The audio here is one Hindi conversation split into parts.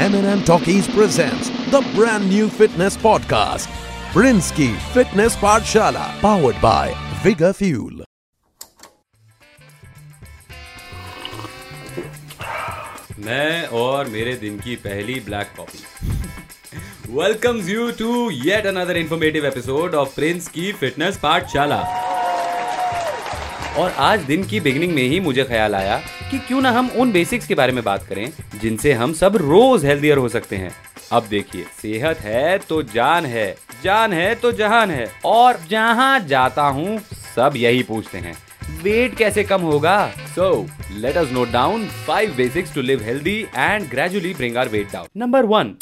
M&M Talkies presents the brand new fitness podcast, Brinsky Fitness Pathshala, powered by Vigor Fuel. मैं और मेरे दिन की पहली black coffee welcomes you to yet another informative episode of Prince की फिटनेस पाठशाला और आज दिन की बिगनिंग में ही मुझे ख्याल आया कि क्यों ना हम उन बेसिक्स के बारे में बात करें, जिनसे हम सब रोज हेल्दियर हो सकते हैं। अब देखिए, सेहत है तो जान है जान है तो जहान है, और जहाँ जाता हूँ, सब यही पूछते हैं। वेट कैसे कम होगा? So let us note down five basics to live healthy and gradually bring our weight down number one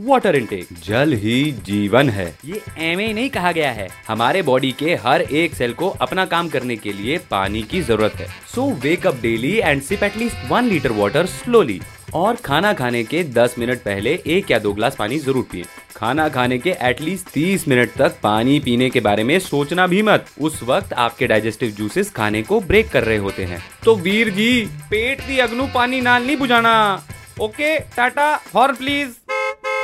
water intake जल ही जीवन है। ये एवं नहीं कहा गया है। हमारे बॉडी के हर एक सेल को अपना काम करने के लिए पानी की ज़रूरत है। So wake up daily and sip at least one litre water slowly और खाना खाने के 10 मिनट पहले एक या दो ग्लास पानी ज़रूर पिए। खाना खाने के एटलीस्ट 30 मिनट तक पानी पीने के बारे में सोचना भी मत। उस वक्त आपके डाइजेस्टिव जूसेस खाने को ब्रेक कर रहे होते हैं। तो वीर जी पेट दी अग्नु पानी नाल नहीं बुझाना। Okay Tata horn please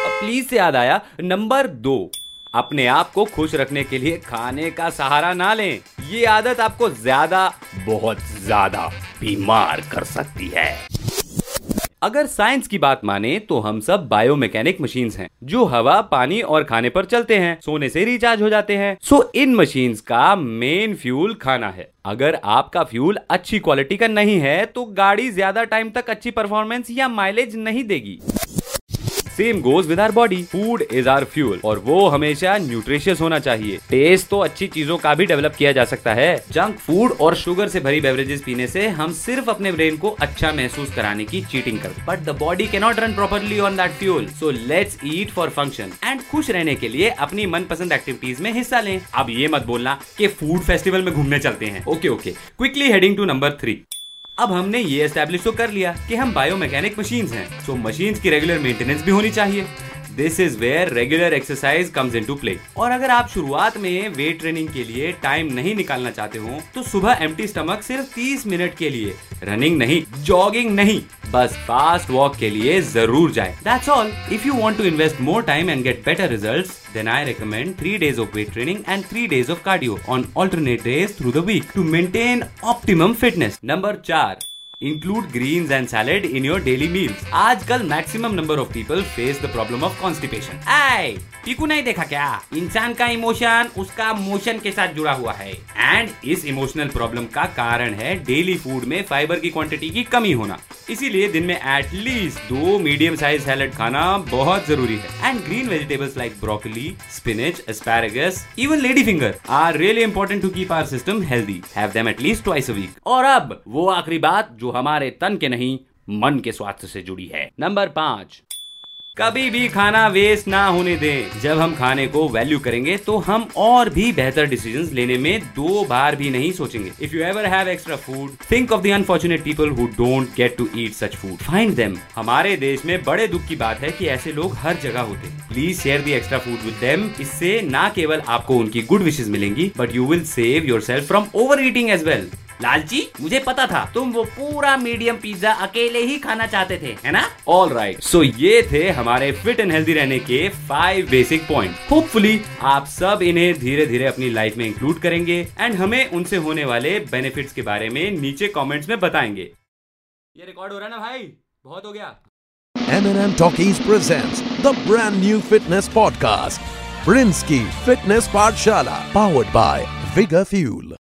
please से याद आया, नंबर दो। अपने आप को खुश रखने के लिए खाने का सहारा ना लें। ये आदत आपको ज़्यादा, बहुत ज़्यादा बीमार कर सकती है। अगर साइंस की बात माने तो हम सब बायोमैकेनिक मशीन्स हैं, जो हवा, पानी और खाने पर चलते हैं, सोने से रिचार्ज हो जाते हैं। सो इन मशीन्स का मेन फ्यूल खाना है। अगर आपका फ्यूल अच्छी क्वालिटी का नहीं है तो गाड़ी ज़्यादा टाइम तक अच्छी परफॉर्मेंस या माइलेज नहीं देगी। Same goes with our body food is our fuel और वो हमेशा न्यूट्रिशियस होना चाहिए। टेस्ट तो अच्छी चीज़ों का भी डेवलप किया जा सकता है। जंक फ़ूड और शुगर से भरी बेवरेजेस पीने से हम सिर्फ़ अपने ब्रेन को अच्छा महसूस कराने की चीटिंग करते but the body can not run properly on that fuel so let's eat for function and खुश रहने के लिए अपनी मनपसंद एक्टिविटीज़ में हिस्सा लें। अब ये मत बोलना कि फ़ूड फेस्टिवल में घूमने चलते हैं। Okay okay quickly heading to number three अब हमने ये एस्टेब्लिश तो कर लिया कि हम बायोमैकेनिक मशीन हैं सो मशीन की रेगुलर मेंटेनेंस भी होनी चाहिए। This is where regular exercise comes into play और अगर आप शुरुआत में वेट ट्रेनिंग के लिए टाइम नहीं निकालना चाहते हो तो सुबह एम्प्टी स्टमक सिर्फ़ 30 मिनट के लिए रनिंग नहीं जॉगिंग नहीं। बस फास्ट वॉक के लिए ज़रूर जाए। That's all if you want to invest more time and get better result then I recommend three days of weight training and three days of cardio on alternate days through the week to maintain optimum fitness number चार include green and salad in your daily meal आज कल maximum number of people face the problem of constipation आई पीकू नहीं देखा क्या? इंसान का इमोशन उसका मोशन के साथ जुड़ा हुआ है। एंड इस इमोशनल प्रॉब्लम का कारण है डेली फ़ूड में फाइबर की क्वांटिटी की कमी होना। इसीलिए दिन में एटलीस्ट दो मीडियम साइज़ सैलेड खाना बहुत ज़रूरी है। And green vegetables like broccoli spinach asparagus even lady finger are really important to keep our system healthy have them at least twice a week और अब वो आखिरी बात जो हमारे तन के नहीं, मन के स्वास्थ्य से जुड़ी है। नंबर पाँच। कभी भी खाना वेस्ट ना होने दें। जब हम खाने को वैल्यू करेंगे तो हम और भी बेहतर डिसीजंस लेने में दो बार भी नहीं सोचेंगे। If you ever have extra food think of the unfortunate people who don't get to eat such food find them हमारे देश में बड़े दुख की बात है कि ऐसे लोग हर जगह होते please share the extra food with them इससे ना केवल आपको उनकी गुड विशेष मिलेंगी but you will save yourself from overeating as well लालची मुझे पता था तुम वो पूरा मीडियम पिज्जा अकेले ही खाना चाहते थे है ना? ऑल राइट सो ये थे हमारे फिट एंड हेल्दी रहने के फाइव बेसिक पॉइंट होपफुली आप सब इन्हें धीरे धीरे अपनी लाइफ में इंक्लूड करेंगे एंड हमें उनसे होने वाले बेनिफिट्स के बारे में नीचे कमेंट्स में बताएँगे. ये रिकॉर्ड हो रहा है ना भाई? बहुत हो गया. M&M Talkies presents the brand new fitness podcast, Brinsky Fitness Pathshala, powered by Vigor Fuel.